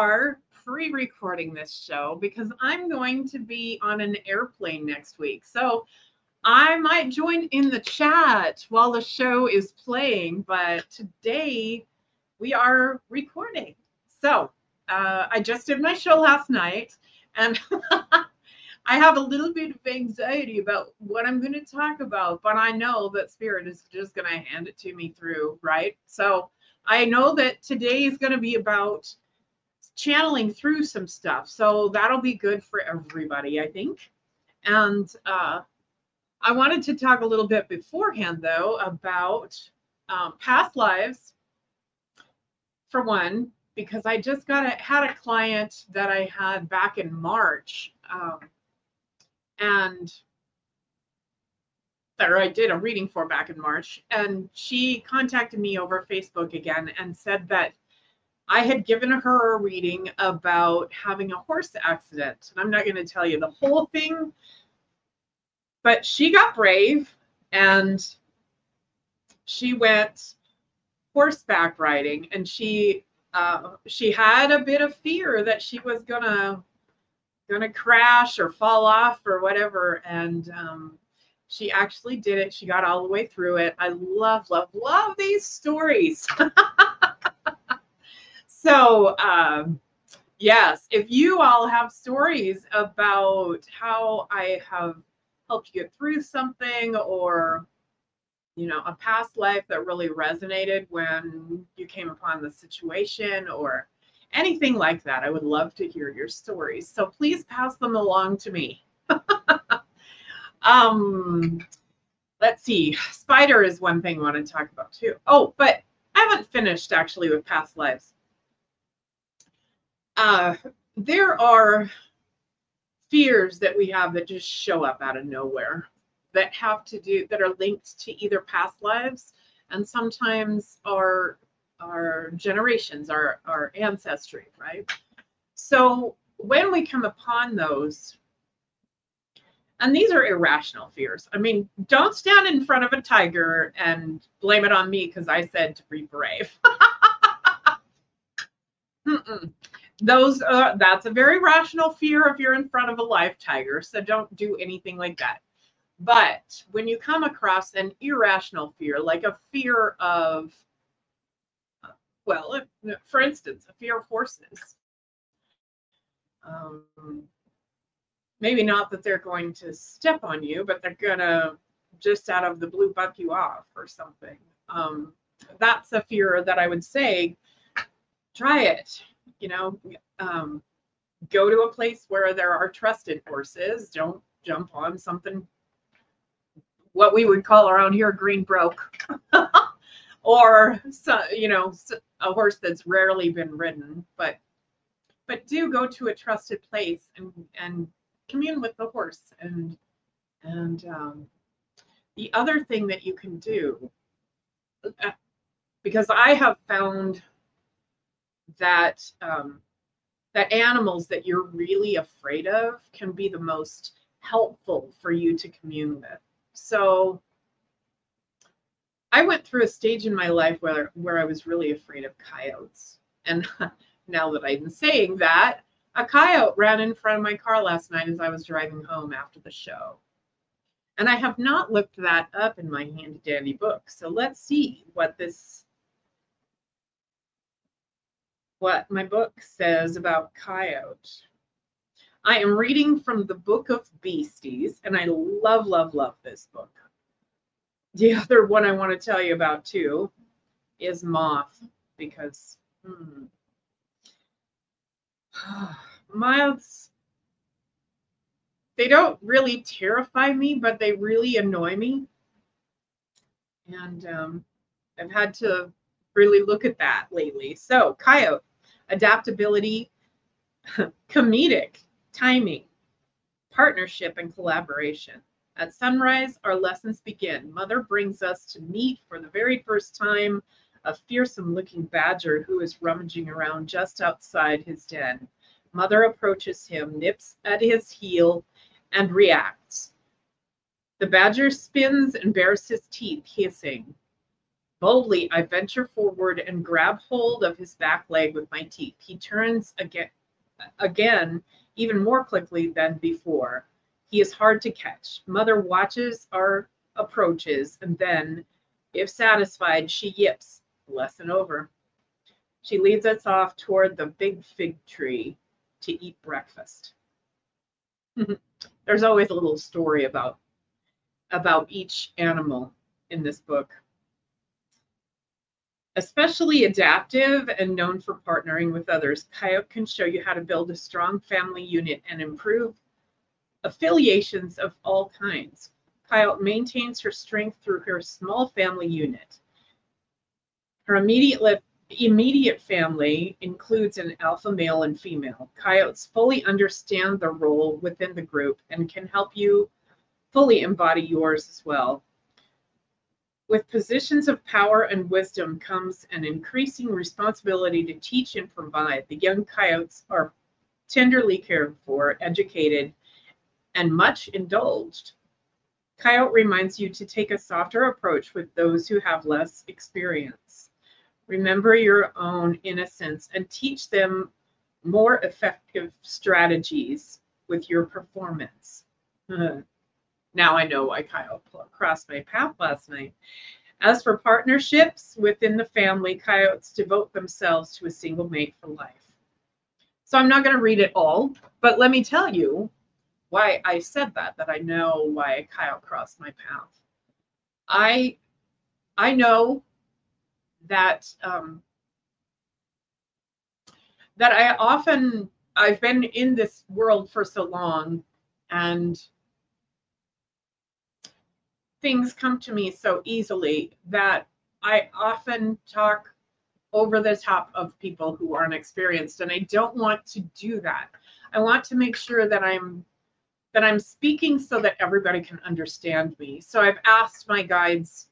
Are pre recording this show because I'm going to be on an airplane next week. So I might join in the chat while the show is playing, but today we are recording. So uh, I just did my show last night and I have a little bit of anxiety about what I'm going to talk about, but I know that Spirit is just going to hand it to me through, right? So I know that today is going to be about channeling through some stuff. So that'll be good for everybody, I think. And uh, I wanted to talk a little bit beforehand, though, about um, past lives, for one, because I just got a, had a client that I had back in March. Um, and that I did a reading for back in March, and she contacted me over Facebook again and said that I had given her a reading about having a horse accident. And I'm not going to tell you the whole thing, but she got brave and she went horseback riding and she uh, she had a bit of fear that she was gonna gonna crash or fall off or whatever and um, she actually did it she got all the way through it i love love love these stories so um, yes if you all have stories about how i have helped you get through something or you know a past life that really resonated when you came upon the situation or anything like that. I would love to hear your stories. So please pass them along to me. um, let's see. Spider is one thing I want to talk about too. Oh, but I haven't finished actually with past lives. Uh, there are fears that we have that just show up out of nowhere that have to do that are linked to either past lives and sometimes our our generations, our, our ancestry, right? So when we come upon those, and these are irrational fears. I mean, don't stand in front of a tiger and blame it on me because I said to be brave. Those are, that's a very rational fear if you're in front of a live tiger. So don't do anything like that. But when you come across an irrational fear, like a fear of well, if, for instance, a fear of horses. Um, maybe not that they're going to step on you, but they're gonna just out of the blue buck you off or something. Um, that's a fear that I would say, try it. You know, um, go to a place where there are trusted horses. Don't jump on something what we would call around here green broke. Or so, you know a horse that's rarely been ridden. But but do go to a trusted place and and commune with the horse. And and um, the other thing that you can do uh, because i have found that um, that animals that you're really afraid of can be the most helpful for you to commune with so I went through a stage in my life where where I was really afraid of coyotes. And now that I'm saying that, a coyote ran in front of my car last night as I was driving home after the show. And I have not looked that up in my handy dandy book. So let's see what this what my book says about coyote. I am reading from the Book of Beasties, and I love, love, love this book. The other one I want to tell you about too is Moth, because hmm, moths, they don't really terrify me, but they really annoy me. And um, I've had to really look at that lately. So, coyote, adaptability, comedic, timing, partnership, and collaboration. At sunrise, our lessons begin. Mother brings us to meet for the very first time a fearsome looking badger who is rummaging around just outside his den. Mother approaches him, nips at his heel, and reacts. The badger spins and bares his teeth, hissing. Boldly, I venture forward and grab hold of his back leg with my teeth. He turns again, again even more quickly than before. He is hard to catch. Mother watches our approaches and then, if satisfied, she yips. Lesson over. She leads us off toward the big fig tree to eat breakfast. There's always a little story about about each animal in this book especially adaptive and known for partnering with others, Coyote can show you how to build a strong family unit and improve affiliations of all kinds. Coyote maintains her strength through her small family unit. Her immediate, immediate family includes an alpha male and female. Coyotes fully understand their role within the group and can help you fully embody yours as well. With positions of power and wisdom comes an increasing responsibility to teach and provide. The young coyotes are tenderly cared for, educated, and much indulged. Coyote reminds you to take a softer approach with those who have less experience. Remember your own innocence and teach them more effective strategies with your performance. Now I know why Kyle crossed my path last night. As for partnerships within the family, coyotes devote themselves to a single mate for life. So I'm not going to read it all, but let me tell you why I said that, that I know why a coyote crossed my path. I I know that um, that I often I've been in this world for so long and things come to me so easily that I often talk over the top of people who aren't experienced and I don't want to do that. I want to make sure that I'm that I'm speaking so that everybody can understand me. So I've asked my guides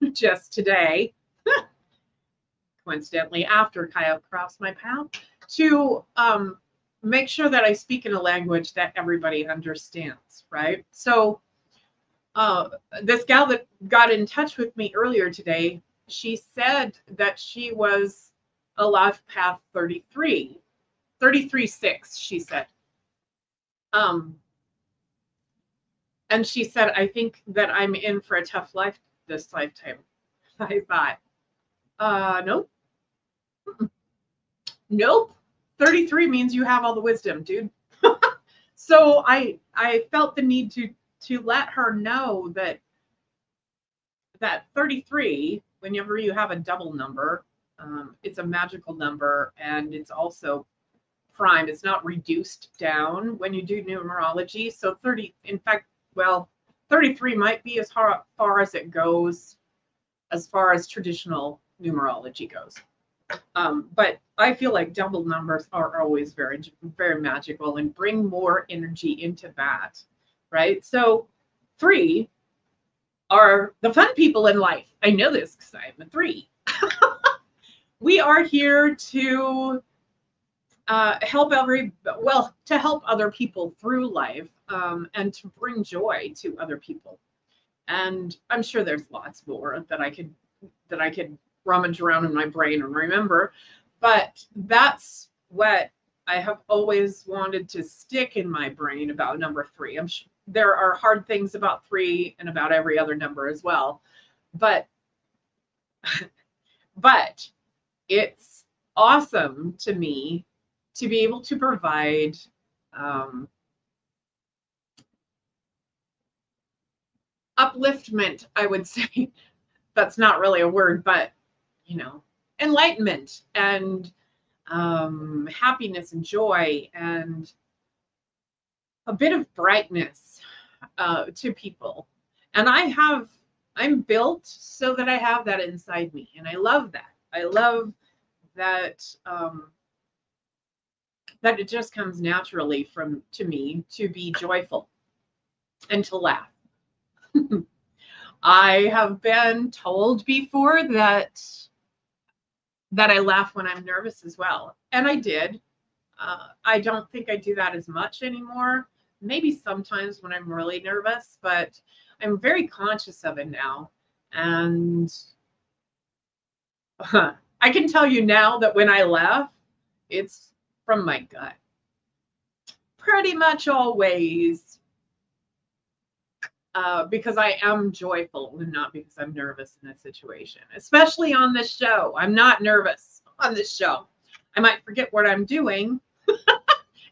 just today, coincidentally after Kyle crossed my path, to um, make sure that I speak in a language that everybody understands, right? So uh, this gal that got in touch with me earlier today, she said that she was a life path 33, 33 6, she said. Um, and she said, I think that I'm in for a tough life this lifetime. I thought, uh, nope. Nope. 33 means you have all the wisdom, dude. so I I felt the need to to let her know that that 33 whenever you have a double number um, it's a magical number and it's also prime. It's not reduced down when you do numerology. So 30, in fact, well, 33 might be as far, far as it goes, as far as traditional numerology goes. Um, but I feel like double numbers are always very, very magical and bring more energy into that, right? So three are the fun people in life. I know this because I'm a three. we are here to uh, help every well to help other people through life um, and to bring joy to other people and i'm sure there's lots more that i could that i could rummage around in my brain and remember but that's what i have always wanted to stick in my brain about number three i'm sure there are hard things about three and about every other number as well but but it's awesome to me to be able to provide um, upliftment, I would say. That's not really a word, but you know, enlightenment and um, happiness and joy and a bit of brightness uh, to people. And I have, I'm built so that I have that inside me. And I love that. I love that um, that it just comes naturally from to me to be joyful and to laugh. I have been told before that that I laugh when I'm nervous as well, and I did. Uh, I don't think I do that as much anymore. Maybe sometimes when I'm really nervous, but I'm very conscious of it now, and I can tell you now that when I laugh, it's from my gut. Pretty much always. Uh, because I am joyful and not because I'm nervous in a situation, especially on this show. I'm not nervous on this show. I might forget what I'm doing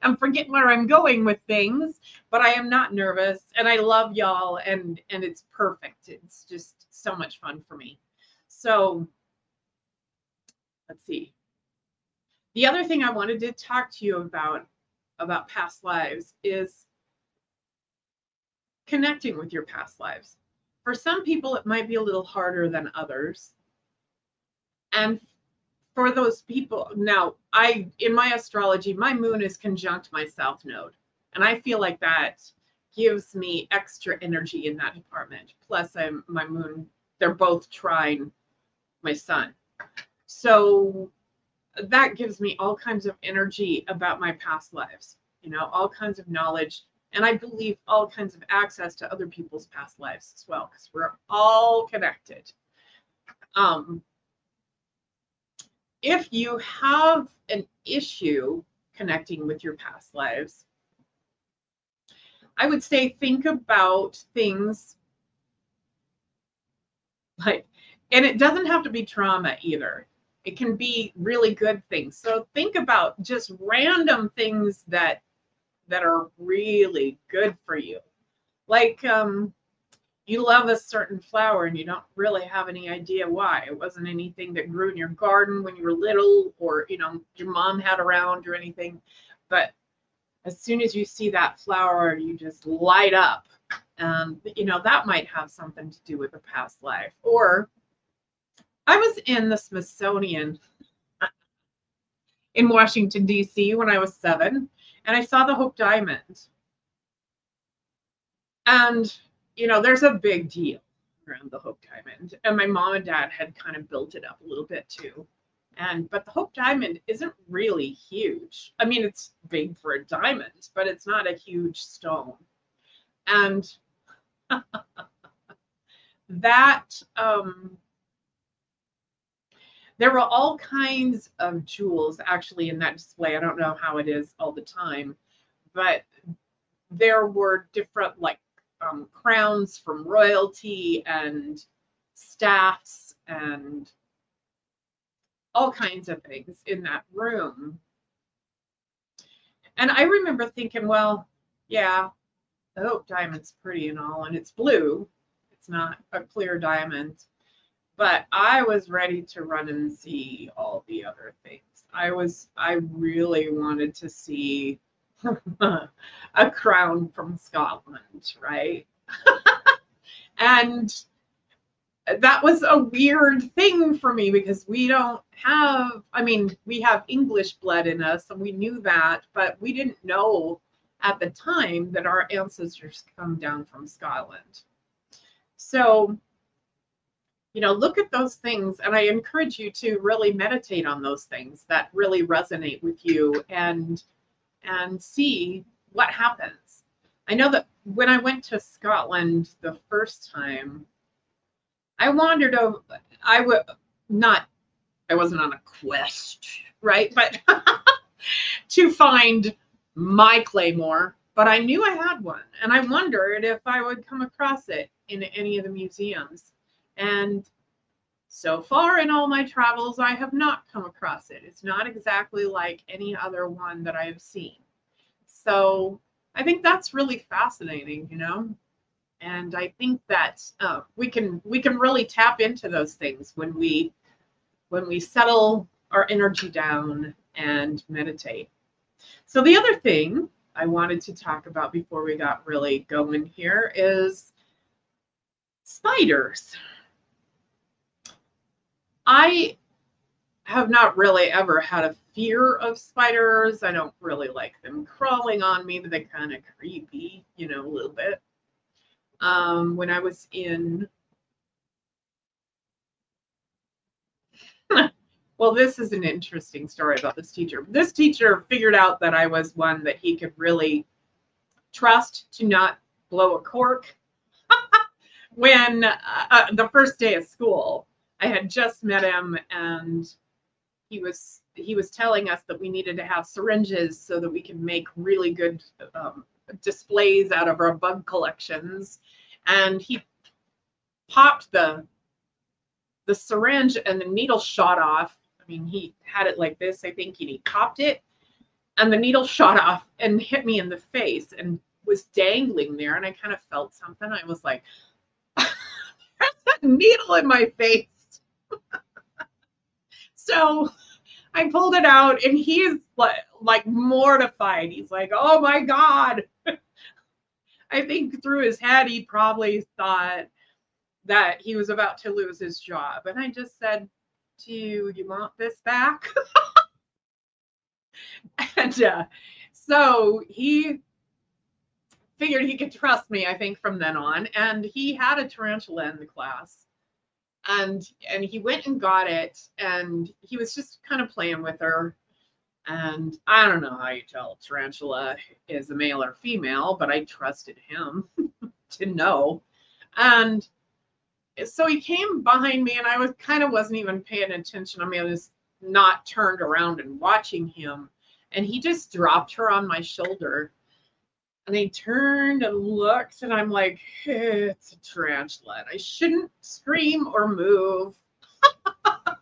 and forgetting where I'm going with things, but I am not nervous and I love y'all and and it's perfect. It's just so much fun for me. So let's see. The other thing I wanted to talk to you about about past lives is connecting with your past lives. For some people, it might be a little harder than others. And for those people, now I in my astrology, my moon is conjunct my south node. And I feel like that gives me extra energy in that department. Plus, I'm my moon, they're both trine my sun. So that gives me all kinds of energy about my past lives, you know, all kinds of knowledge. And I believe all kinds of access to other people's past lives as well, because we're all connected. Um, if you have an issue connecting with your past lives, I would say think about things like, and it doesn't have to be trauma either. It can be really good things. So think about just random things that that are really good for you. Like um you love a certain flower and you don't really have any idea why it wasn't anything that grew in your garden when you were little or you know your mom had around or anything but as soon as you see that flower you just light up um, you know that might have something to do with a past life or I was in the Smithsonian in Washington, D.C. when I was seven, and I saw the Hope Diamond. And, you know, there's a big deal around the Hope Diamond. And my mom and dad had kind of built it up a little bit too. And, but the Hope Diamond isn't really huge. I mean, it's big for a diamond, but it's not a huge stone. And that, um, there were all kinds of jewels actually in that display. I don't know how it is all the time, but there were different like um, crowns from royalty and staffs and all kinds of things in that room. And I remember thinking, well, yeah, the Hope Diamond's pretty and all, and it's blue. It's not a clear diamond but I was ready to run and see all the other things. I was I really wanted to see a crown from Scotland, right? and that was a weird thing for me because we don't have I mean, we have English blood in us and we knew that, but we didn't know at the time that our ancestors come down from Scotland. So you know look at those things and i encourage you to really meditate on those things that really resonate with you and and see what happens. I know that when i went to scotland the first time i wandered over i would not i wasn't on a quest right but to find my claymore but i knew i had one. And i wondered if i would come across it in any of the museums. And so far in all my travels, I have not come across it. It's not exactly like any other one that I have seen. So I think that's really fascinating, you know. And I think that uh, we can we can really tap into those things when we when we settle our energy down and meditate. So the other thing I wanted to talk about before we got really going here is spiders. I have not really ever had a fear of spiders. I don't really like them crawling on me, but they're kind of creepy, you know, a little bit. Um, when I was in, well, this is an interesting story about this teacher. This teacher figured out that I was one that he could really trust to not blow a cork when uh, uh, the first day of school I had just met him and he was he was telling us that we needed to have syringes so that we can make really good um, displays out of our bug collections. And he popped the the syringe and the needle shot off. I mean he had it like this i think and he popped it and the needle shot off and hit me in the face and was dangling there. And i kind of felt something. I was like a needle in my face so I pulled it out and he's like, like mortified. He's like, oh my God. I think through his head, he probably thought that he was about to lose his job. And I just said, Do you want this back? and uh, so he figured he could trust me, I think, from then on. And he had a tarantula in the class and and he went and got it and he was just kind of playing with her. And i don't know how you tell tarantula is a male or female but i trusted him to know. And so he came behind me and i was kind of wasn't even paying attention. I mean i was not turned around and watching him. And he just dropped her on my shoulder and I turned and looked, and I'm like, it's a tarantula. I shouldn't scream or move. I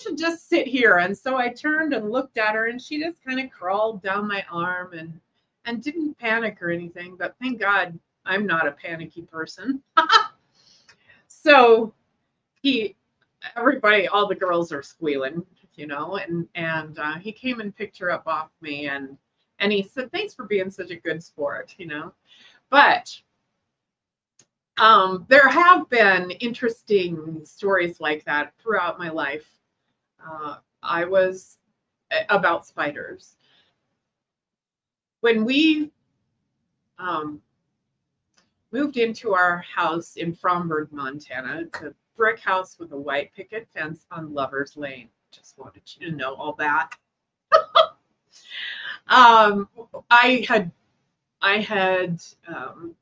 should just sit here. And so I turned and looked at her, and she just kind of crawled down my arm and and didn't panic or anything. But thank God I'm not a panicky person. so he, everybody, all the girls are squealing, you know, and and uh, he came and picked her up off me and and he said, thanks for being such a good sport, you know. But um, there have been interesting stories like that throughout my life. Uh, I was about spiders. When we um, moved into our house in Fromberg, Montana, it's a brick house with a white picket fence on Lover's Lane. Just wanted you to know all that. um, I had I had um,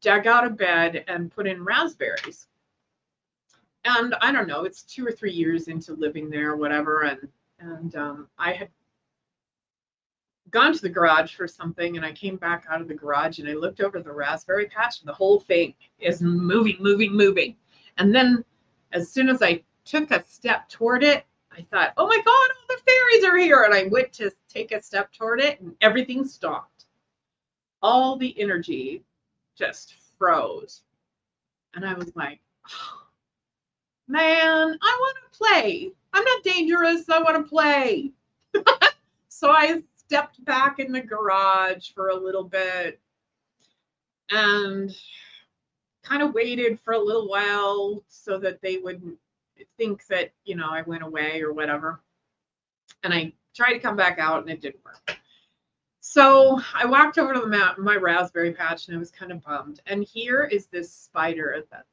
dug out of bed and put in raspberries. And I don't know, it's two or three years into living there, whatever. And and um, I had gone to the garage for something, and I came back out of the garage and I looked over the raspberry patch, and the whole thing is moving, moving, moving. And then, as soon as I took a step toward it, I thought, oh my God, all the fairies are here. And I went to take a step toward it and everything stopped. All the energy just froze. And I was like, oh, man, I want to play. I'm not dangerous. I want to play. so I stepped back in the garage for a little bit and kind of waited for a little while so that they wouldn't think that, you know, I went away or whatever. And I tried to come back out and it didn't work. So I walked over to the mountain, my raspberry patch, and I was kind of bummed. And here is this spider that's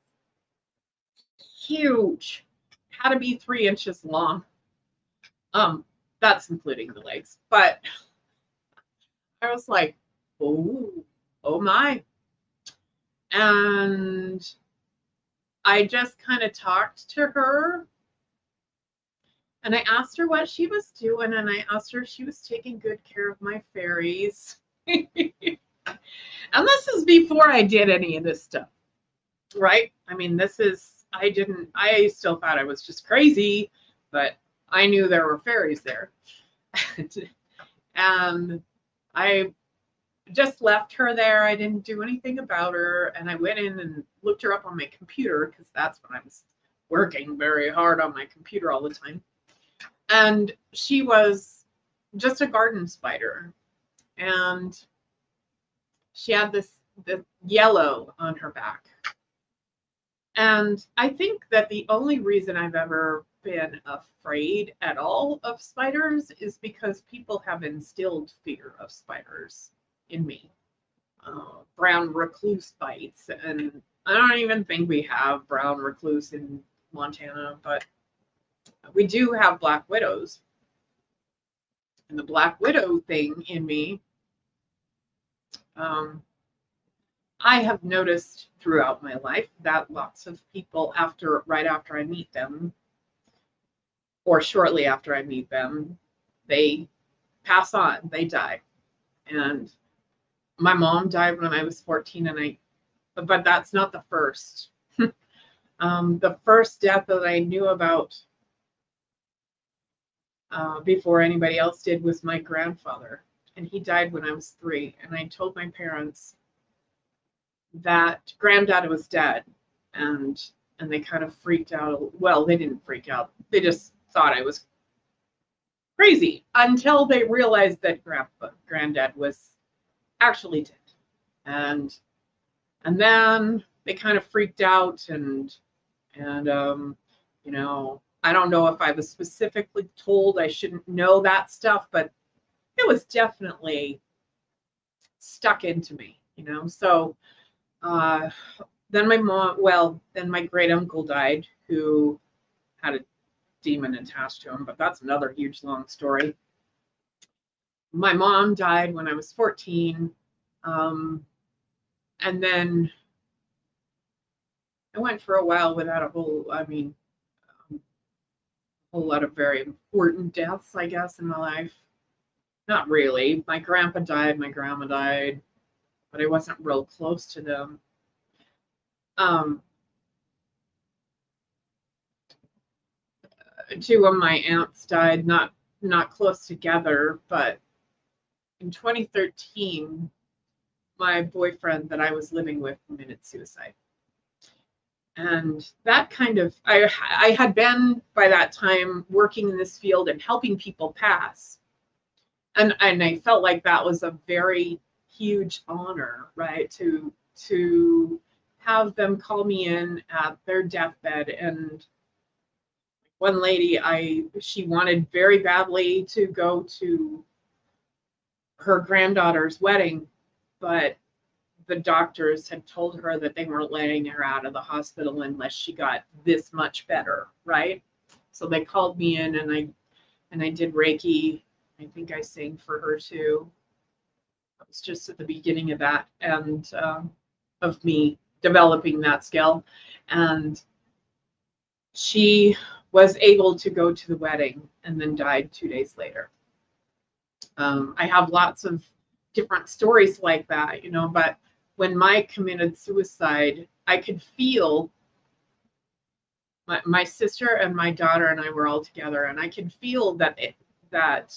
huge, had to be three inches long. Um, that's including the legs. But I was like, oh, oh my. And I just kind of talked to her and I asked her what she was doing, and I asked her if she was taking good care of my fairies. and this is before I did any of this stuff, right? I mean, this is, I didn't, I still thought I was just crazy, but I knew there were fairies there. and I just left her there. I didn't do anything about her. And I went in and looked her up on my computer because that's when I was working very hard on my computer all the time and she was just a garden spider and she had this the yellow on her back and i think that the only reason i've ever been afraid at all of spiders is because people have instilled fear of spiders in me uh, brown recluse bites and i don't even think we have brown recluse in montana but we do have black widows. And the black widow thing in me, um, I have noticed throughout my life that lots of people, after right after I meet them, or shortly after I meet them, they pass on, they die. And my mom died when I was 14, and I, but that's not the first. um, the first death that I knew about uh, before anybody else did was my grandfather. And he died when I was three. And I told my parents that granddad was dead. And and they kind of freaked out. Well, they didn't freak out. They just thought I was crazy until they realized that grandpa, granddad was actually did. And and then they kind of freaked out and and um, you know I don't know if I was specifically told I shouldn't know that stuff, but it was definitely stuck into me, you know. So uh, then my mom, well, then my great uncle died, who had a demon attached to him, but that's another huge long story. My mom died when I was 14. Um, and then I went for a while without a whole, I mean, a whole lot of very important deaths, I guess, in my life. Not really. My grandpa died, my grandma died, but I wasn't real close to them. Um, two of my aunts died, not not close together, but in 2013, my boyfriend that I was living with committed suicide. And that kind of I, I had been by that time working in this field and helping people pass. And and i felt like that was a very huge honor right to to have them call me in at their deathbed. And one lady i she wanted very badly to go to her granddaughter's wedding but the doctors had told her that they weren't letting her out of the hospital unless she got this much better, right? So they called me in and I and I did Reiki. I think I sang for her too. It was just at the beginning of that and um, of me developing that skill. And she was able to go to the wedding and then died two days later. Um, I have lots of different stories like that, you know, but when Mike committed suicide, I could feel my, my sister and my daughter and I were all together, and I could feel that it, that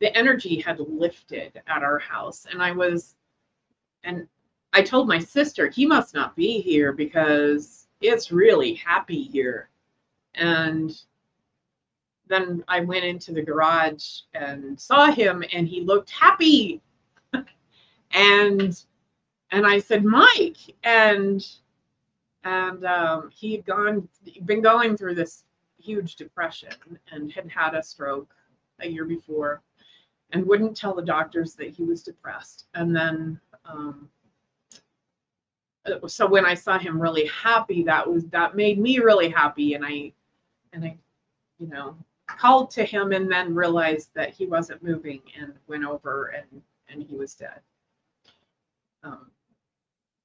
the energy had lifted at our house, and I was, and I told my sister he must not be here because it's really happy here, And then I went into the garage and saw him and he looked happy. and and I said, Mike, and and um, he had gone been going through this huge depression and had had a stroke a year before and wouldn't tell the doctors that he was depressed. And then um, so when I saw him really happy, that was that made me really happy. And I and I, you know, called to him and then realized that he wasn't moving and went over and and he was dead. Um,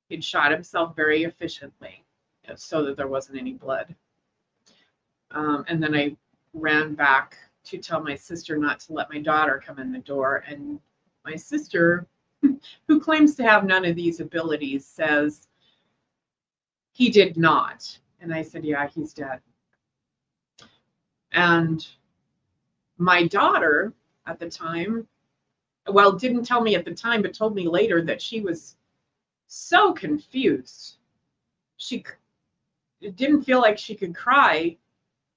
he'd shot himself very efficiently so that there wasn't any blood. Um, and then I ran back to tell my sister not to let my daughter come in the door. And my sister, who claims to have none of these abilities, says he did not. And I said, Yeah, he's dead. And my daughter at the time, well, didn't tell me at the time, but told me later that she was so confused. She didn't feel like she could cry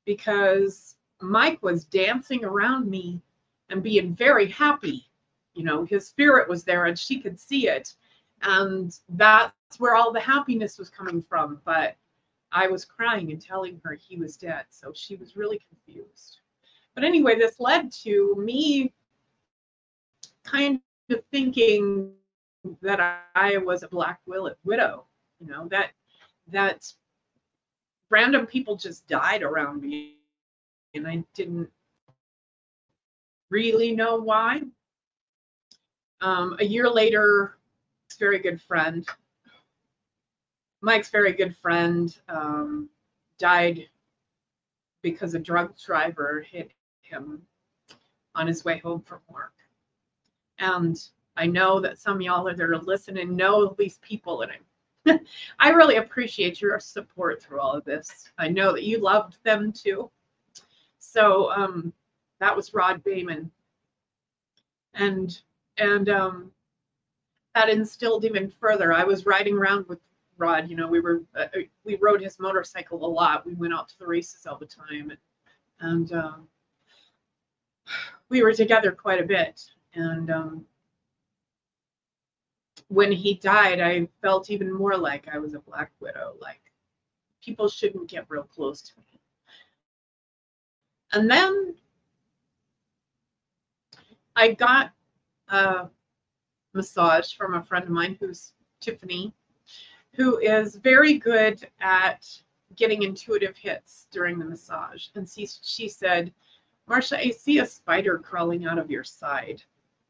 because Mike was dancing around me and being very happy. You know, his spirit was there and she could see it. And that's where all the happiness was coming from. But I was crying and telling her he was dead. So she was really confused. But anyway, this led to me kind of thinking that I was a black widow, you know, that that random people just died around me and I didn't really know why. Um, a year later, very good friend, Mike's very good friend, um, died because a drunk driver hit him on his way home from work. And I know that some y'all are there to listen and know these people, and I, I really appreciate your support through all of this. I know that you loved them too. So um, that was Rod Bayman, and and um, that instilled even further. I was riding around with Rod. You know, we were uh, we rode his motorcycle a lot. We went out to the races all the time, and, and um, we were together quite a bit. And um, when he died, I felt even more like I was a black widow. Like people shouldn't get real close to me. And then I got a massage from a friend of mine who's Tiffany, who is very good at getting intuitive hits during the massage. And she, she said, Marcia, I see a spider crawling out of your side.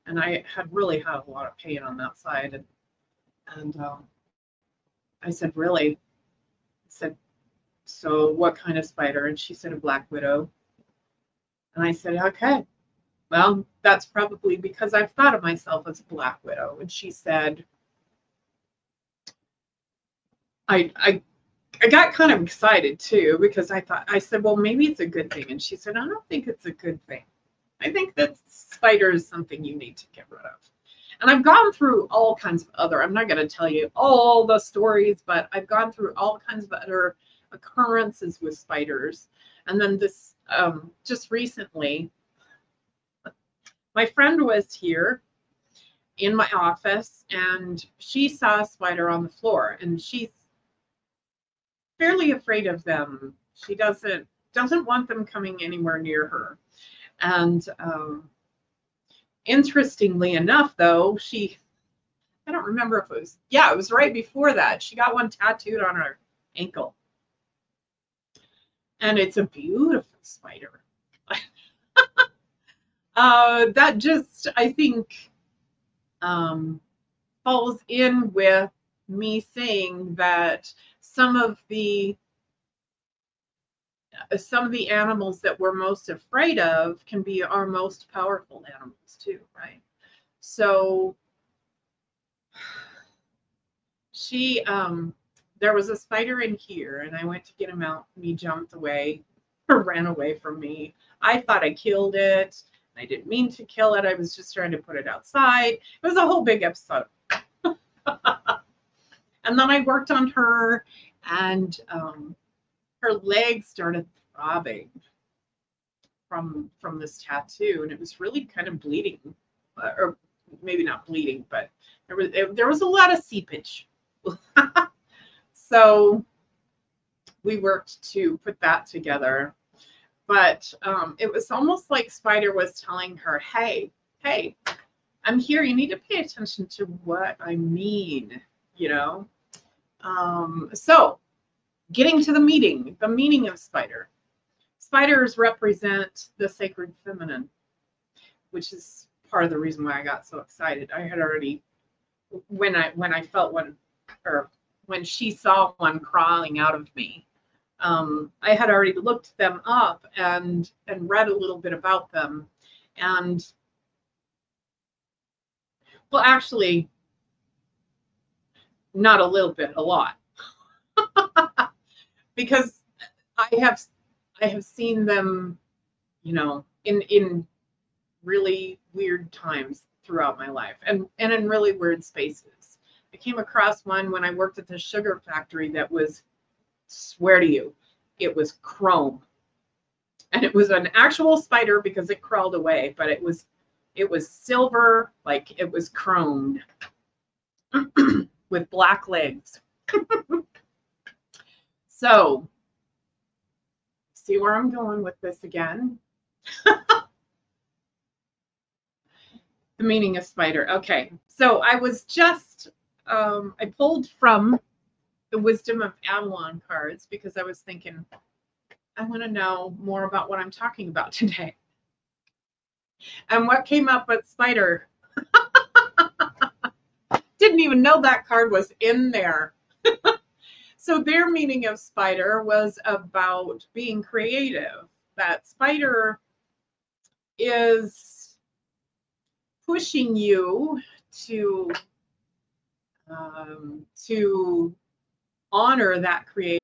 And I had really had a lot of pain on that side. And, and um, I said, Really? I said, So what kind of spider? And she said, A black widow. And I said, Okay. Well, that's probably because I've thought of myself as a black widow. And she said, I, I I got kind of excited too because I thought I said, well, maybe it's a good thing, and she said, I don't think it's a good thing. I think that spider is something you need to get rid of. And I've gone through all kinds of other. I'm not going to tell you all the stories, but I've gone through all kinds of other occurrences with spiders. And then this, um, just recently, my friend was here in my office and she saw a spider on the floor and she's fairly afraid of them. She doesn't doesn't want them coming anywhere near her. And um, interestingly enough, though, she I don't remember if it was yeah, it was right before that. She got one tattooed on her ankle. And it's a beautiful spider. uh, that just I think um, falls in with me saying that some of the uh, some of the animals that we're most afraid of can be our most powerful animals too, right? So she um there was a spider in here and I went to get him out and he jumped away or ran away from me. I thought I killed it. I didn't mean to kill it. I was just trying to put it outside. It was a whole big episode. And then I worked on her, and um, her legs started throbbing from from this tattoo, and it was really kind of bleeding, uh, or maybe not bleeding, but there was it, there was a lot of seepage. so we worked to put that together, but um, it was almost like Spider was telling her, "Hey, hey, I'm here. You need to pay attention to what I mean." You know. Um, so, getting to the meaning, the meaning of spider. Spiders represent the sacred feminine, which is part of the reason why I got so excited. I had already when I when I felt one or when she saw one crawling out of me, um, I had already looked them up and and read a little bit about them, and well, actually, not a little bit, a lot, because I have I have seen them, you know, in in really weird times throughout my life and and in really weird spaces. I came across one when I worked at the sugar factory that was swear to you, it was chrome. And it was an actual spider because it crawled away, but it was it was silver, like it was chromed with black legs. so see where I'm going with this again. the meaning of spider. Okay, so I was just um, I pulled from the Wisdom of Avalon cards because I was thinking I want to know more about what I'm talking about today. And what came up with spider? Didn't even know that card was in there. so their meaning of spider was about being creative. That spider is pushing you to um, to honor that creative.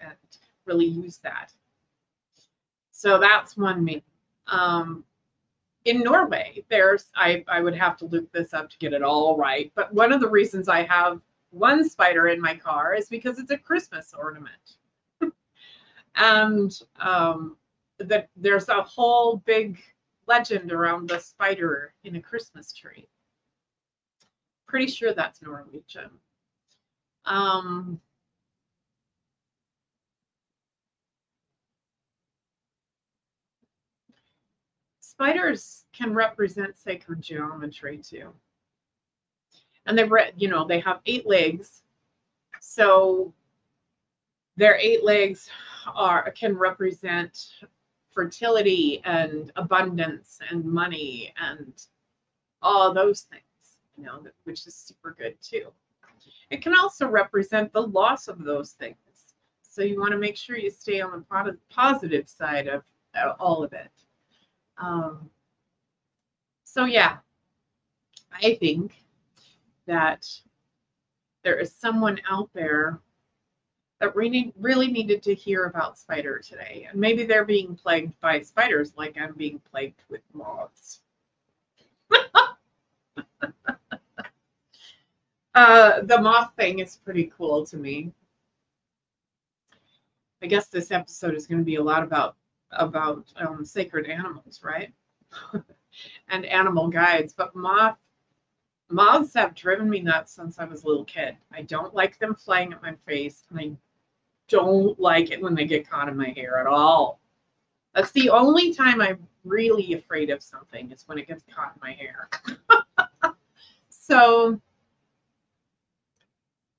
and really use that. So that's one me. Um, in norway there's I, I would have to look this up to get it all right but one of the reasons i have one spider in my car is because it's a christmas ornament. And um, that there's a whole big legend around the spider in a christmas tree. Pretty sure that's Norwegian. Um, spiders can represent sacred geometry too. And they've read, you know, they have eight legs. So their eight legs are can represent fertility and abundance and money and all those things you know, which is super good too. It can also represent the loss of those things. So you want to make sure you stay on the positive side of uh, all of it. Um, so yeah, I think that there is someone out there that really really needed to hear about spider today and maybe they're being plagued by spiders like i'm being plagued with moths Uh, the moth thing is pretty cool to me. I guess this episode is going to be a lot about about um, sacred animals, right? and animal guides. But moth moths have driven me nuts since I was a little kid. I don't like them flying at my face, and I don't like it when they get caught in my hair at all. That's the only time I'm really afraid of something is when it gets caught in my hair. so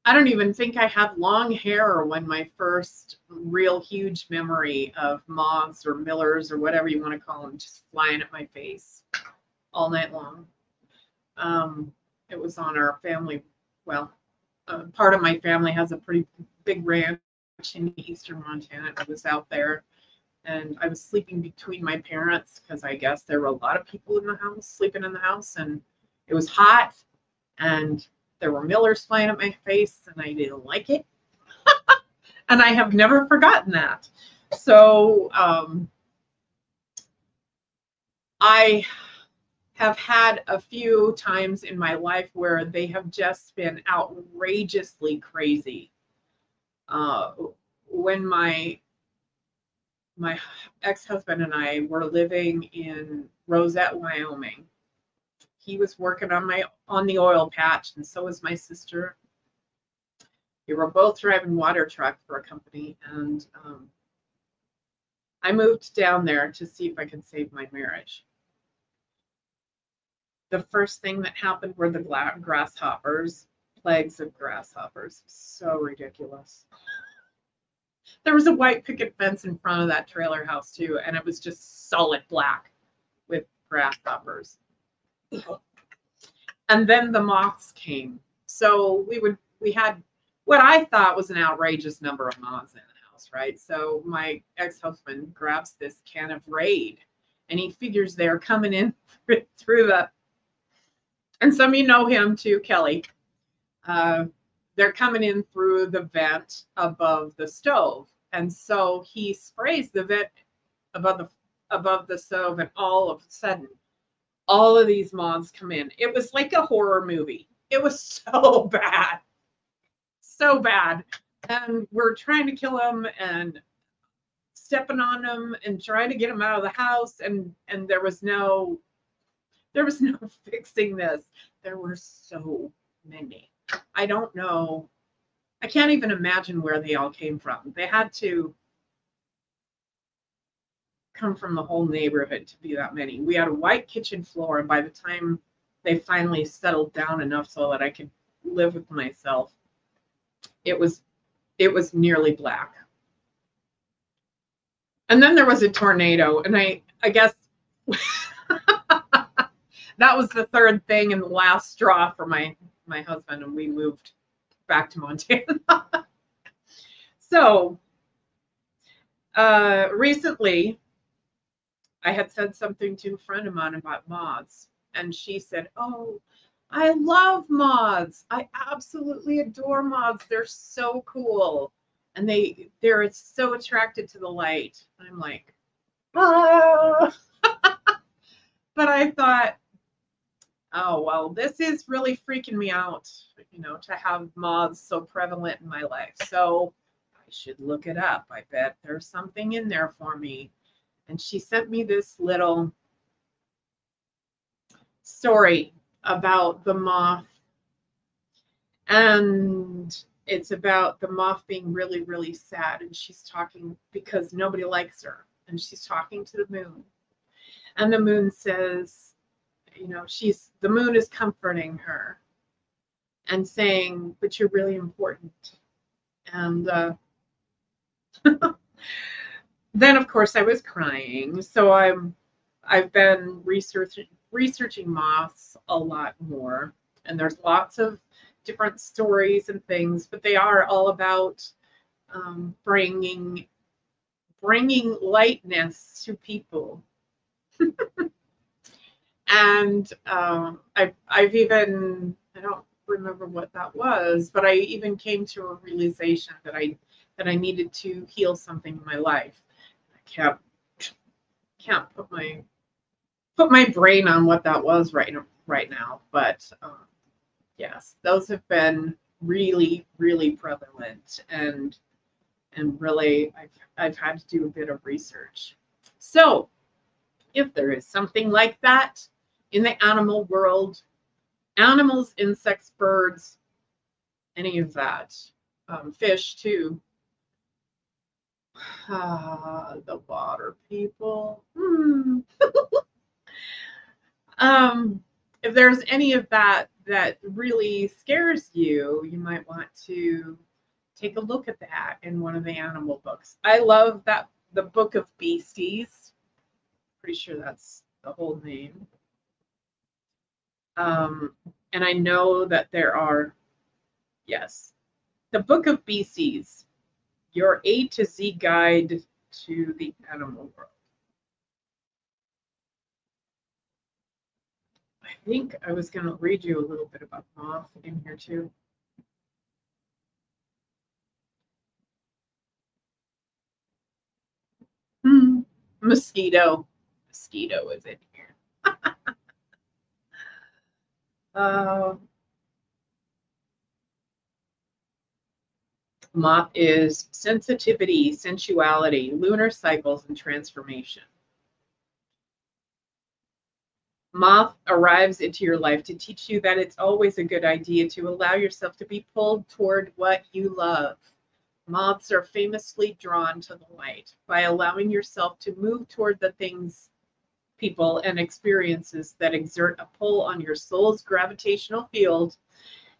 I don't even think I had long hair when my first real huge memory of moths or millers or whatever you want to call them just flying at my face all night long. Um, it was on our family, well, uh, part of my family has a pretty big ranch in eastern Montana. I was out there and I was sleeping between my parents because I guess there were a lot of people in the house sleeping in the house and it was hot and there were millers flying at my face and I didn't like it. and I have never forgotten that. So um, I have had a few times in my life where they have just been outrageously crazy. Uh, when my my ex-husband and I were living in Rozet, Wyoming, he was working on my on the oil patch, and so was my sister. We were both driving water truck for a company, and um, I moved down there to see if I could save my marriage the first thing that happened were the grasshoppers, plagues of grasshoppers. So ridiculous. There was a white picket fence in front of that trailer house too, and it was just solid black with grasshoppers. And then the moths came. So we would we had what I thought was an outrageous number of moths in the house, right? So my ex-husband grabs this can of Raid and he figures they're coming in through the and some of you know him too, Kelly. Uh, they're coming in through the vent above the stove, and so he sprays the vent above the above the stove, and all of a sudden, all of these moths come in. It was like a horror movie. It was so bad, so bad, and we're trying to kill them and stepping on them and trying to get them out of the house, and and there was no there was no fixing this. There were so many. I don't know. I can't even imagine where they all came from. They had to come from the whole neighborhood to be that many. We had a white kitchen floor, and by the time they finally settled down enough so that I could live with myself, it was it was nearly black. And then there was a tornado, and I I guess that was the third thing and the last straw for my my husband, and we moved back to Montana. so uh, recently, I had said something to a friend of mine about moths, and she said, "Oh." I love moths. I absolutely adore moths. They're so cool. And they they're so attracted to the light. I'm like, ah. but I thought, oh well this is really freaking me out you know to have moths so prevalent in my life so i should look it up i bet there's something in there for me and she sent me this little story about the moth. And it's about the moth being really really sad. And she's talking because nobody likes her. And she's talking to the moon. And the moon says you know she's the moon is comforting her and saying but you're really important. And uh, then of course i was crying. So i'm i've been researching researching moths a lot more. And there's lots of different stories and things but they are all about um, bringing bringing lightness to people. And um, I, I've even I don't remember what that was, but I even came to a realization that I that I needed to heal something in my life. Can't can't put my put my brain on what that was right right now, but um, yes, those have been really really prevalent and and really I've I've had to do a bit of research. So if there is something like that in the animal world, animals, insects, birds, any of that, um, fish too. The water people. Hmm. um, if there's any of that that really scares you, you might want to take a look at that in one of the animal books. I love that the Book of Beasties. Pretty sure that's the whole name. Um, and I know that there are, yes, the Book of Beasties, your A to Z guide to the animal world. I think I was going to read you a little bit about moth in here too. Hmm. Mosquito. Mosquito is in here. uh, moth is sensitivity, sensuality, lunar cycles, and transformation. Moth arrives into your life to teach you that it's always a good idea to allow yourself to be pulled toward what you love. Moths are famously drawn to the light. By allowing yourself to move toward the things, people, and experiences that exert a pull on your soul's gravitational field,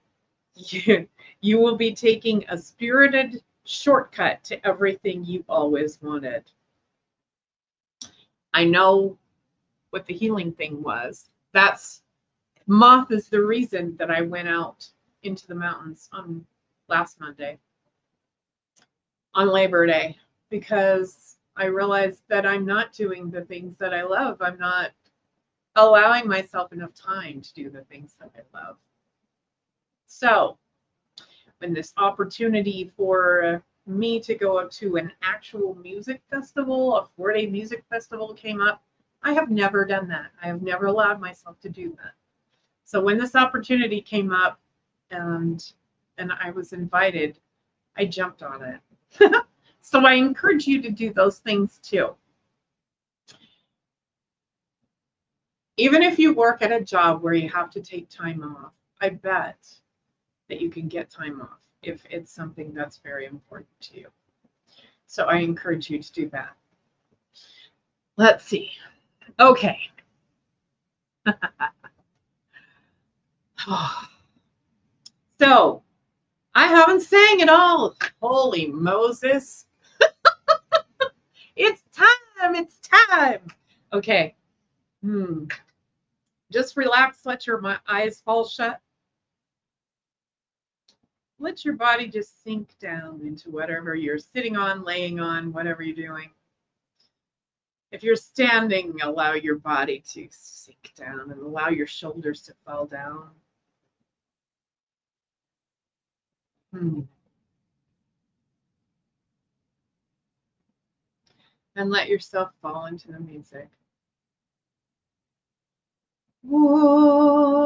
you, you will be taking a spirited shortcut to everything you've always wanted. I know what the healing thing was. That's moth is the reason that I went out into the mountains on last Monday on Labor Day because I realized that I'm not doing the things that I love. I'm not allowing myself enough time to do the things that I love. So, when this opportunity for me to go up to an actual music festival, a four day music festival came up, I have never done that. I have never allowed myself to do that. So, when this opportunity came up and and I was invited, I jumped on it. so I encourage you to do those things too. Even if you work at a job where you have to take time off, I bet that you can get time off if it's something that's very important to you. So I encourage you to do that. Let's see. Okay. so I haven't sang at all. Holy Moses. it's time. It's time. Okay. Hmm. Just relax. Let your eyes fall shut. Let your body just sink down into whatever you're sitting on, laying on, whatever you're doing. If you're standing, allow your body to sink down and allow your shoulders to fall down. Hmm. And let yourself fall into the music. Whoa.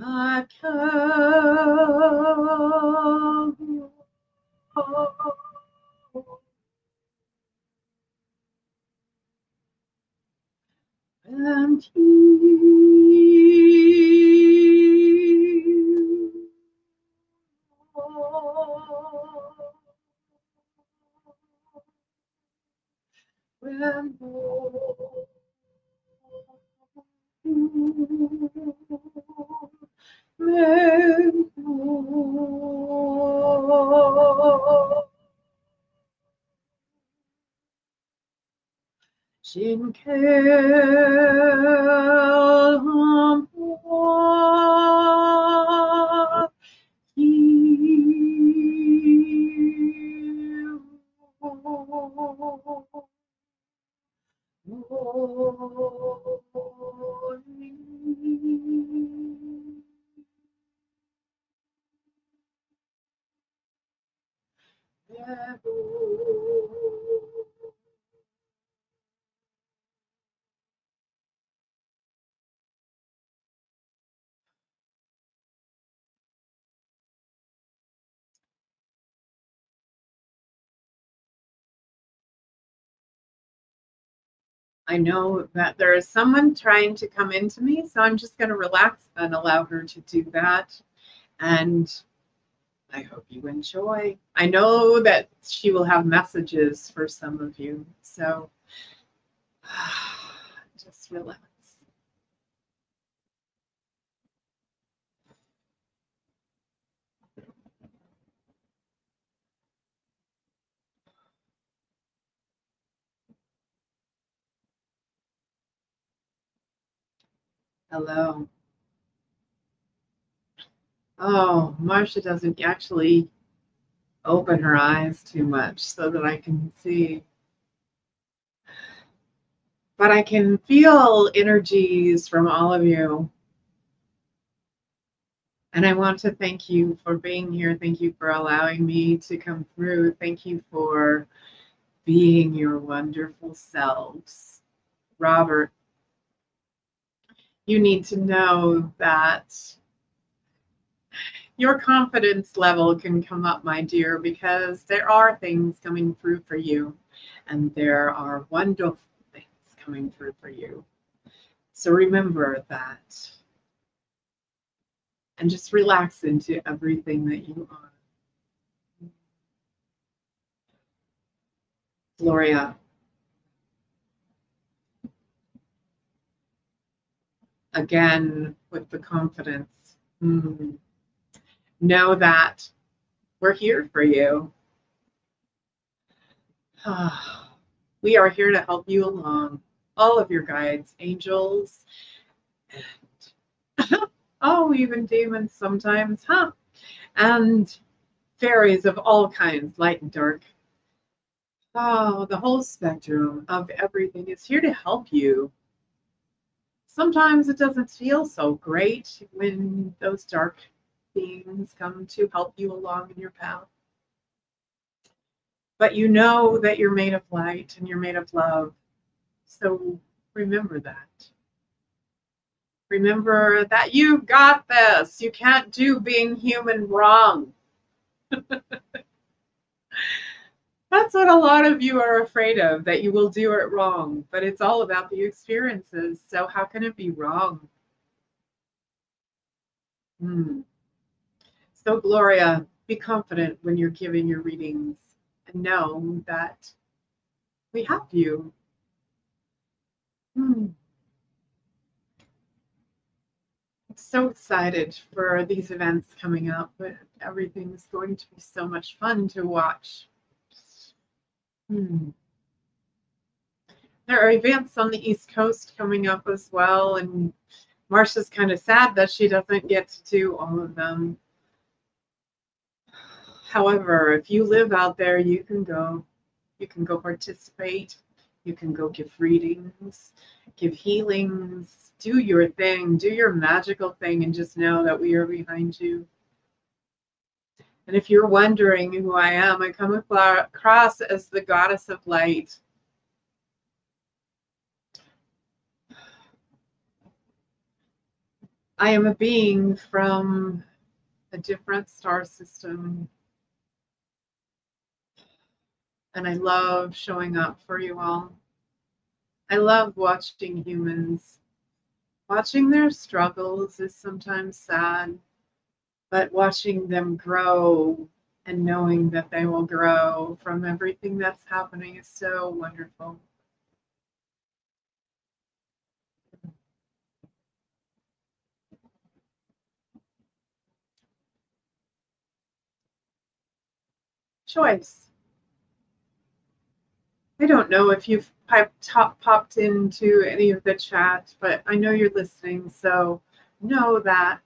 I come and you tremble. Tremble. Sin care. Glory. I know that there is someone trying to come into me, so I'm just going to relax and allow her to do that. And I hope you enjoy. I know that she will have messages for some of you, so just relax. Hello. Oh, Marcia doesn't actually open her eyes too much so that I can see. But I can feel energies from all of you. And I want to thank you for being here. Thank you for allowing me to come through. Thank you for being your wonderful selves. Robert, you need to know that your confidence level can come up, my dear, because there are things coming through for you, and there are wonderful things coming through for you. So remember that. And just relax into everything that you are. Gloria, again with the confidence. Mm. Know that we're here for you. we are here to help you along. All of your guides, angels, and oh, even demons sometimes, huh? And fairies of all kinds, light and dark. Oh, the whole spectrum of everything is here to help you sometimes it doesn't feel so great when those dark beings come to help you along in your path. But you know that you're made of light and you're made of love. So remember that. Remember that you've got this. You can't do being human wrong. That's what a lot of you are afraid of, that you will do it wrong. But it's all about the experiences. So, how can it be wrong? Hmm. So, Gloria, be confident when you're giving your readings and know that we have you. Hmm. I'm so excited for these events coming up, everything's going to be so much fun to watch. Hmm. There are events on the East Coast coming up as well, and Marcia's kind of sad that she doesn't get to do all of them. However, if you live out there, you can go. You can go participate. You can go give readings, give healings, do your thing, do your magical thing, and just know that we are behind you. And if you're wondering who I am, I come across as the goddess of light. I am a being from a different star system. And I love showing up for you all. I love watching humans. Watching their struggles is sometimes sad but watching them grow and knowing that they will grow from everything that's happening is so wonderful. Choice. I don't know if you've top, popped into any of the chat, but I know you're listening, so know that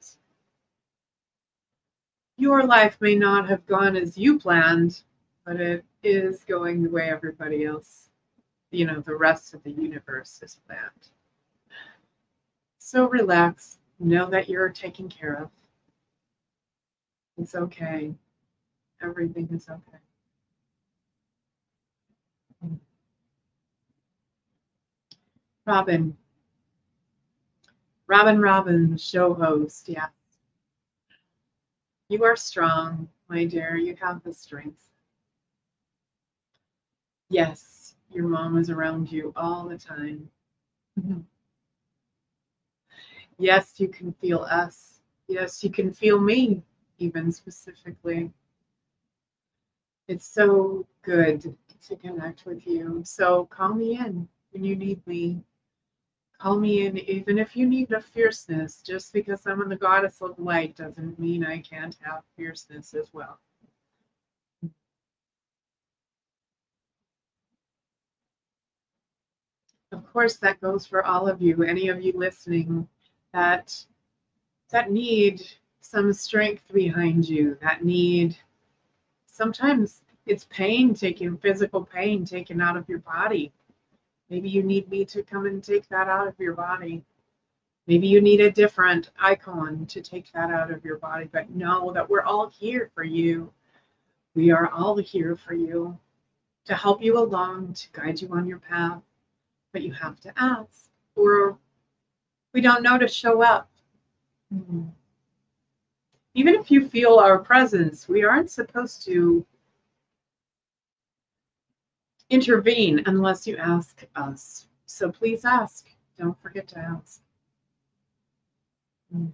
your life may not have gone as you planned, but it is going the way everybody else, you know, the rest of the universe is planned. So relax. Know that you're taken care of. It's okay. Everything is okay. Robin. Robin Robin, show host. Yeah. You are strong, my dear. You have the strength. Yes, your mom is around you all the time. Yes, you can feel us. Yes, you can feel me, even specifically. It's so good to connect with you. So call me in when you need me. Call me in, even if you need a fierceness. Just because I'm the goddess of light doesn't mean I can't have fierceness as well. Of course, that goes for all of you, any of you listening that that need some strength behind you, that need sometimes it's pain taken, physical pain taken out of your body. Maybe you need me to come and take that out of your body. Maybe you need a different icon to take that out of your body, but know that we're all here for you. We are all here for you to help you along, to guide you on your path. But you have to ask, or we don't know to show up. Mm-hmm. Even if you feel our presence, we aren't supposed to intervene unless you ask us. So please ask. Don't forget to ask. Mm.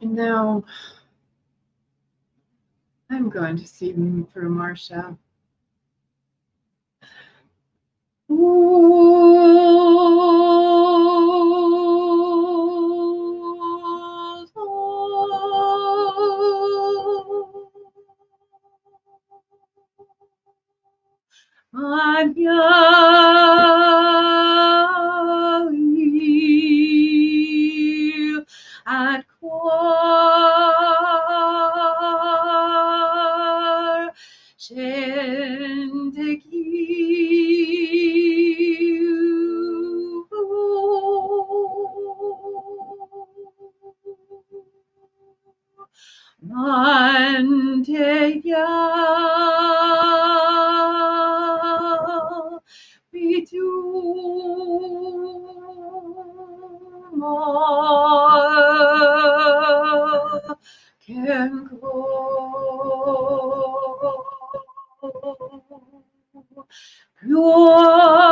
And now I'm going to see through Marcia. At your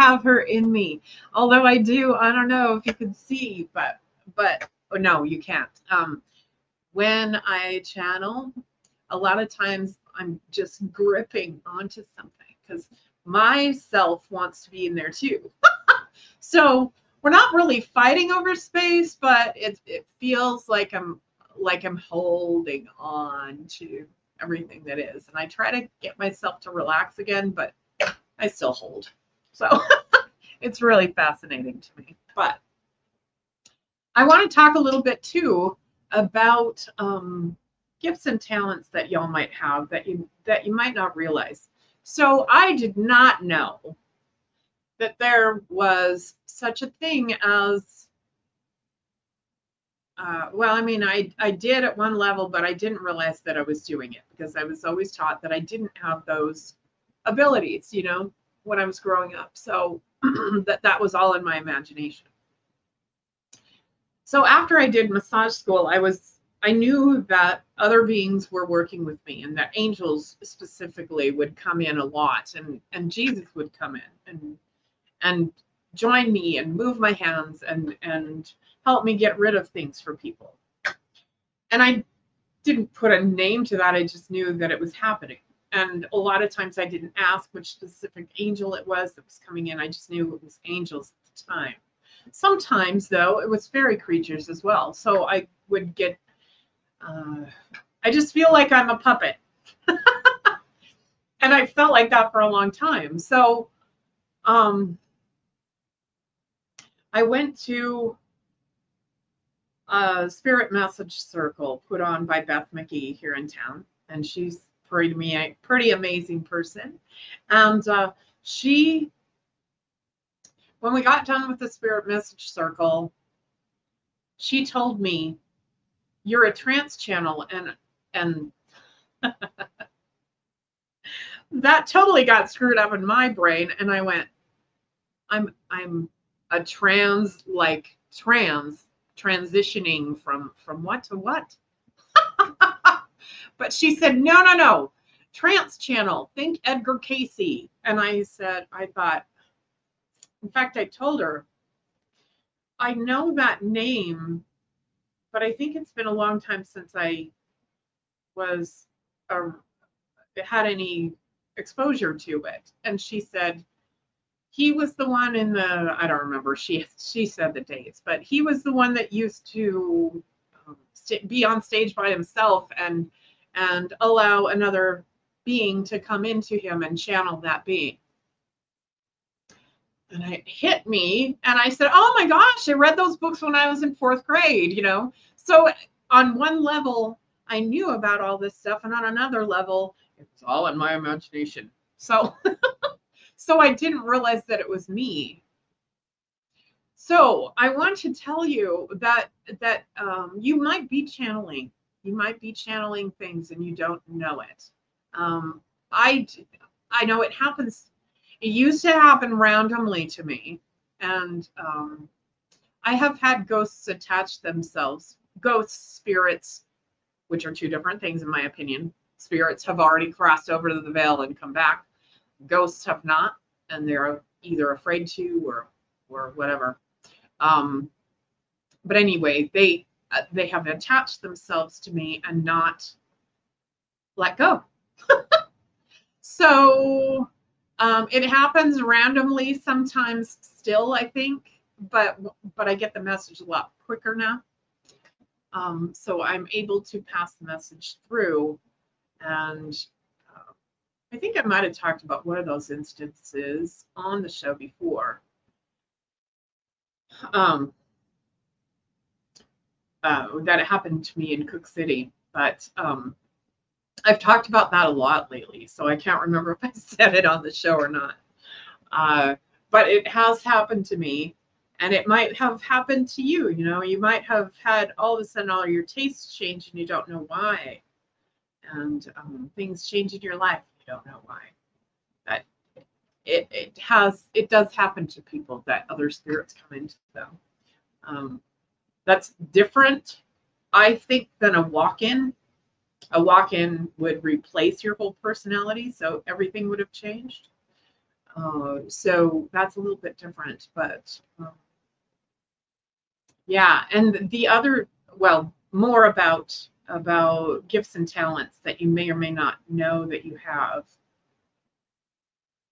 have her in me. Although I do, I don't know if you can see, but but oh no, you can't. Um, when I channel, a lot of times I'm just gripping onto something because myself wants to be in there too. so we're not really fighting over space, but it it feels like I'm like I'm holding on to everything that is. And I try to get myself to relax again, but I still hold. So it's really fascinating to me. But I want to talk a little bit too about um, gifts and talents that y'all might have that you that you might not realize. So I did not know that there was such a thing as uh, well, I mean, I, I did at one level, but I didn't realize that I was doing it because I was always taught that I didn't have those abilities, you know, when I was growing up. So that that was all in my imagination. So after I did massage school, I was I knew that other beings were working with me and that angels specifically would come in a lot and and Jesus would come in and and join me and move my hands and and help me get rid of things for people. And I didn't put a name to that. I just knew that it was happening. And a lot of times I didn't ask which specific angel it was that was coming in. I just knew it was angels at the time. Sometimes, though, it was fairy creatures as well. So I would get, uh, I just feel like I'm a puppet. and I felt like that for a long time. So um, I went to a spirit message circle put on by Beth McGee here in town. And she's pretty me pretty amazing person. And uh, she when we got done with the spirit message circle, she told me, "You're a trance channel," and and that totally got screwed up in my brain. And I went, "I'm I'm a trans like trans transitioning from from what to what." but she said, "No, no, no." Trance channel, think Edgar Cayce. And I said, I thought, in fact, I told her, I know that name, but I think it's been a long time since I was uh, had any exposure to it. And she said, he was the one in the I don't remember she she said the dates, but he was the one that used to be on stage by himself and and allow another being to come into him and channel that being. And it hit me and i said oh my gosh i read those books when i was in fourth grade you know? So on one level i knew about all this stuff and on another level it's all in my imagination. So so i didn't realize that it was me so i want to tell you that that um, you might be channeling you might be channeling things and you don't know it um, i i know it happens it used to happen randomly to me, and um, I have had ghosts attach themselves. Ghosts, spirits, which are two different things in my opinion. Spirits have already crossed over the veil and come back. Ghosts have not, and they're either afraid to or or whatever. Um, but anyway, they uh, they have attached themselves to me and not let go. so um, it happens randomly sometimes still, I think, but but I get the message a lot quicker now. Um, so I'm able to pass the message through. And uh, I think I might have talked about one of those instances on the show before. Um, uh, that happened to me in Cooke City, but um, I've talked about that a lot lately, so I can't remember if I said it on the show or not. Uh, but it has happened to me, and it might have happened to you. You know, you might have had all of a sudden all your tastes change and you don't know why, and um, things change in your life you don't know why. But it it has it does happen to people that other spirits come into them. Um, that's different, I think, than a walk-in a walk-in would replace your whole personality, so everything would have changed. Uh, so that's a little bit different, but um, yeah. And the other, well, more about about gifts and talents that you may or may not know that you have.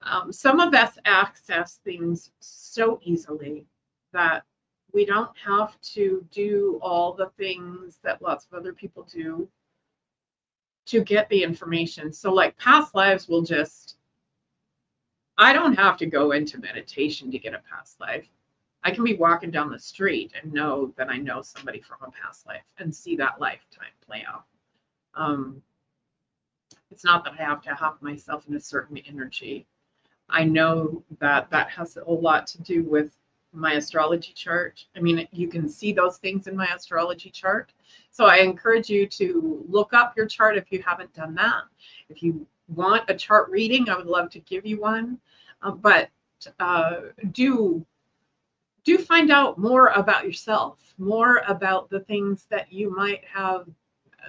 Um, some of us access things so easily that we don't have to do all the things that lots of other people do to get the information. So, like past lives will just, I don't have to go into meditation to get a past life. I can be walking down the street and know that I know somebody from a past life and see that lifetime play out. Um, it's not that I have to have myself in a certain energy. I know that that has a lot to do with my astrology chart. I mean, you can see those things in my astrology chart. So I encourage you to look up your chart if you haven't done that. If you want a chart reading, I would love to give you one. Uh, but uh, do do find out more about yourself, more about the things that you might have,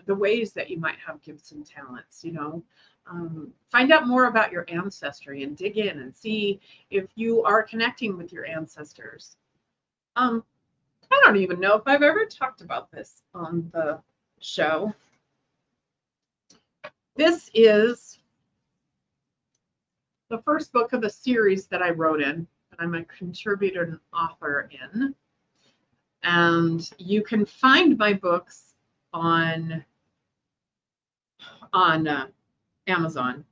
the ways that you might have gifts and talents. You know, um, find out more about your ancestry and dig in and see if you are connecting with your ancestors. Um, I don't even know if I've ever talked about this on the show. This is the first book of the series that I wrote in. and I'm a contributor and author in. And you can find my books on on uh, Amazon.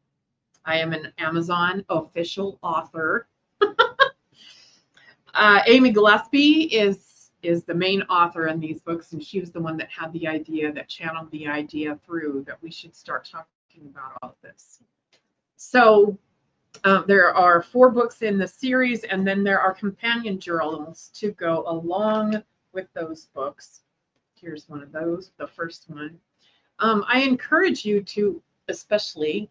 I am an Amazon official author. uh, Amy Gillespie is is the main author in these books, and she was the one that had the idea, that channeled the idea through that we should start talking about all of this. So uh, there are four books in the series, and then there are companion journals to go along with those books. Here's one of those, the first one. Um, I encourage you to, especially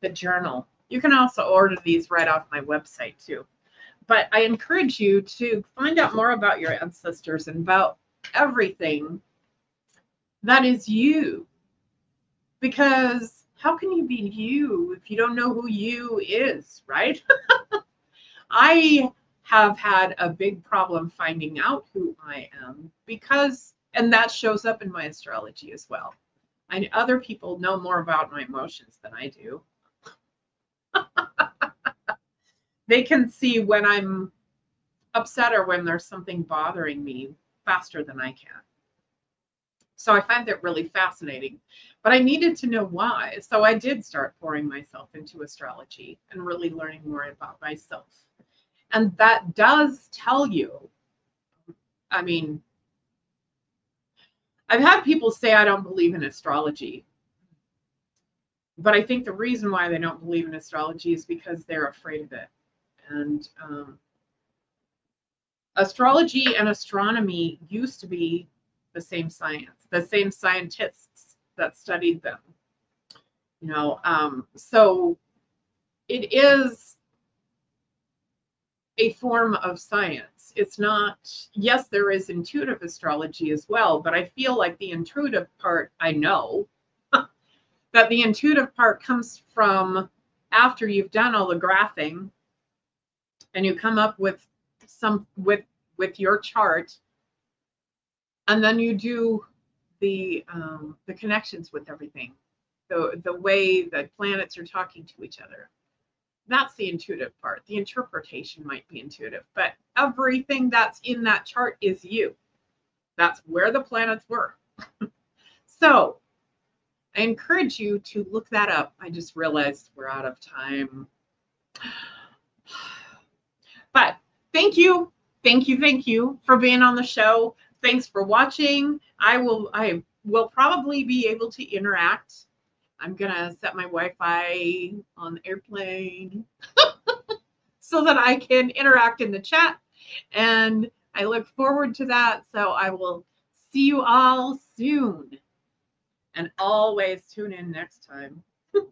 the journal. You can also order these right off my website too. But I encourage you to find out more about your ancestors and about everything that is you. Because how can you be you if you don't know who you is, right? I have had a big problem finding out who I am because, and that shows up in my astrology as well. I other people know more about my emotions than I do. they can see when I'm upset or when there's something bothering me faster than I can. So I find that really fascinating. But I needed to know why. So I did start pouring myself into astrology and really learning more about myself. And that does tell you, I mean, I've had people say I don't believe in astrology. But I think the reason why they don't believe in astrology is because they're afraid of it. And um, astrology and astronomy used to be the same science, the same scientists that studied them. You know, um, so it is a form of science. It's not, yes, there is intuitive astrology as well, but I feel like the intuitive part I know that the intuitive part comes from after you've done all the graphing and you come up with some with with your chart and then you do the um, the connections with everything the the way that planets are talking to each other that's the intuitive part. The interpretation might be intuitive but everything that's in that chart is you. That's where the planets were. So i encourage you to look that up. I just realized we're out of time. But thank you thank you thank you for being on the show. Thanks for watching. I will i will probably be able to interact i'm gonna set my wi-fi on the airplane so that i can interact in the chat and i look forward to that so i will see you all soon and always tune in next time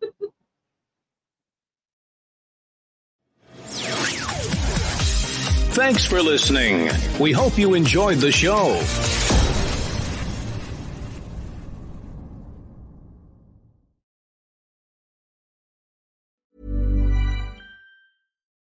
Thanks for listening. We hope you enjoyed the show.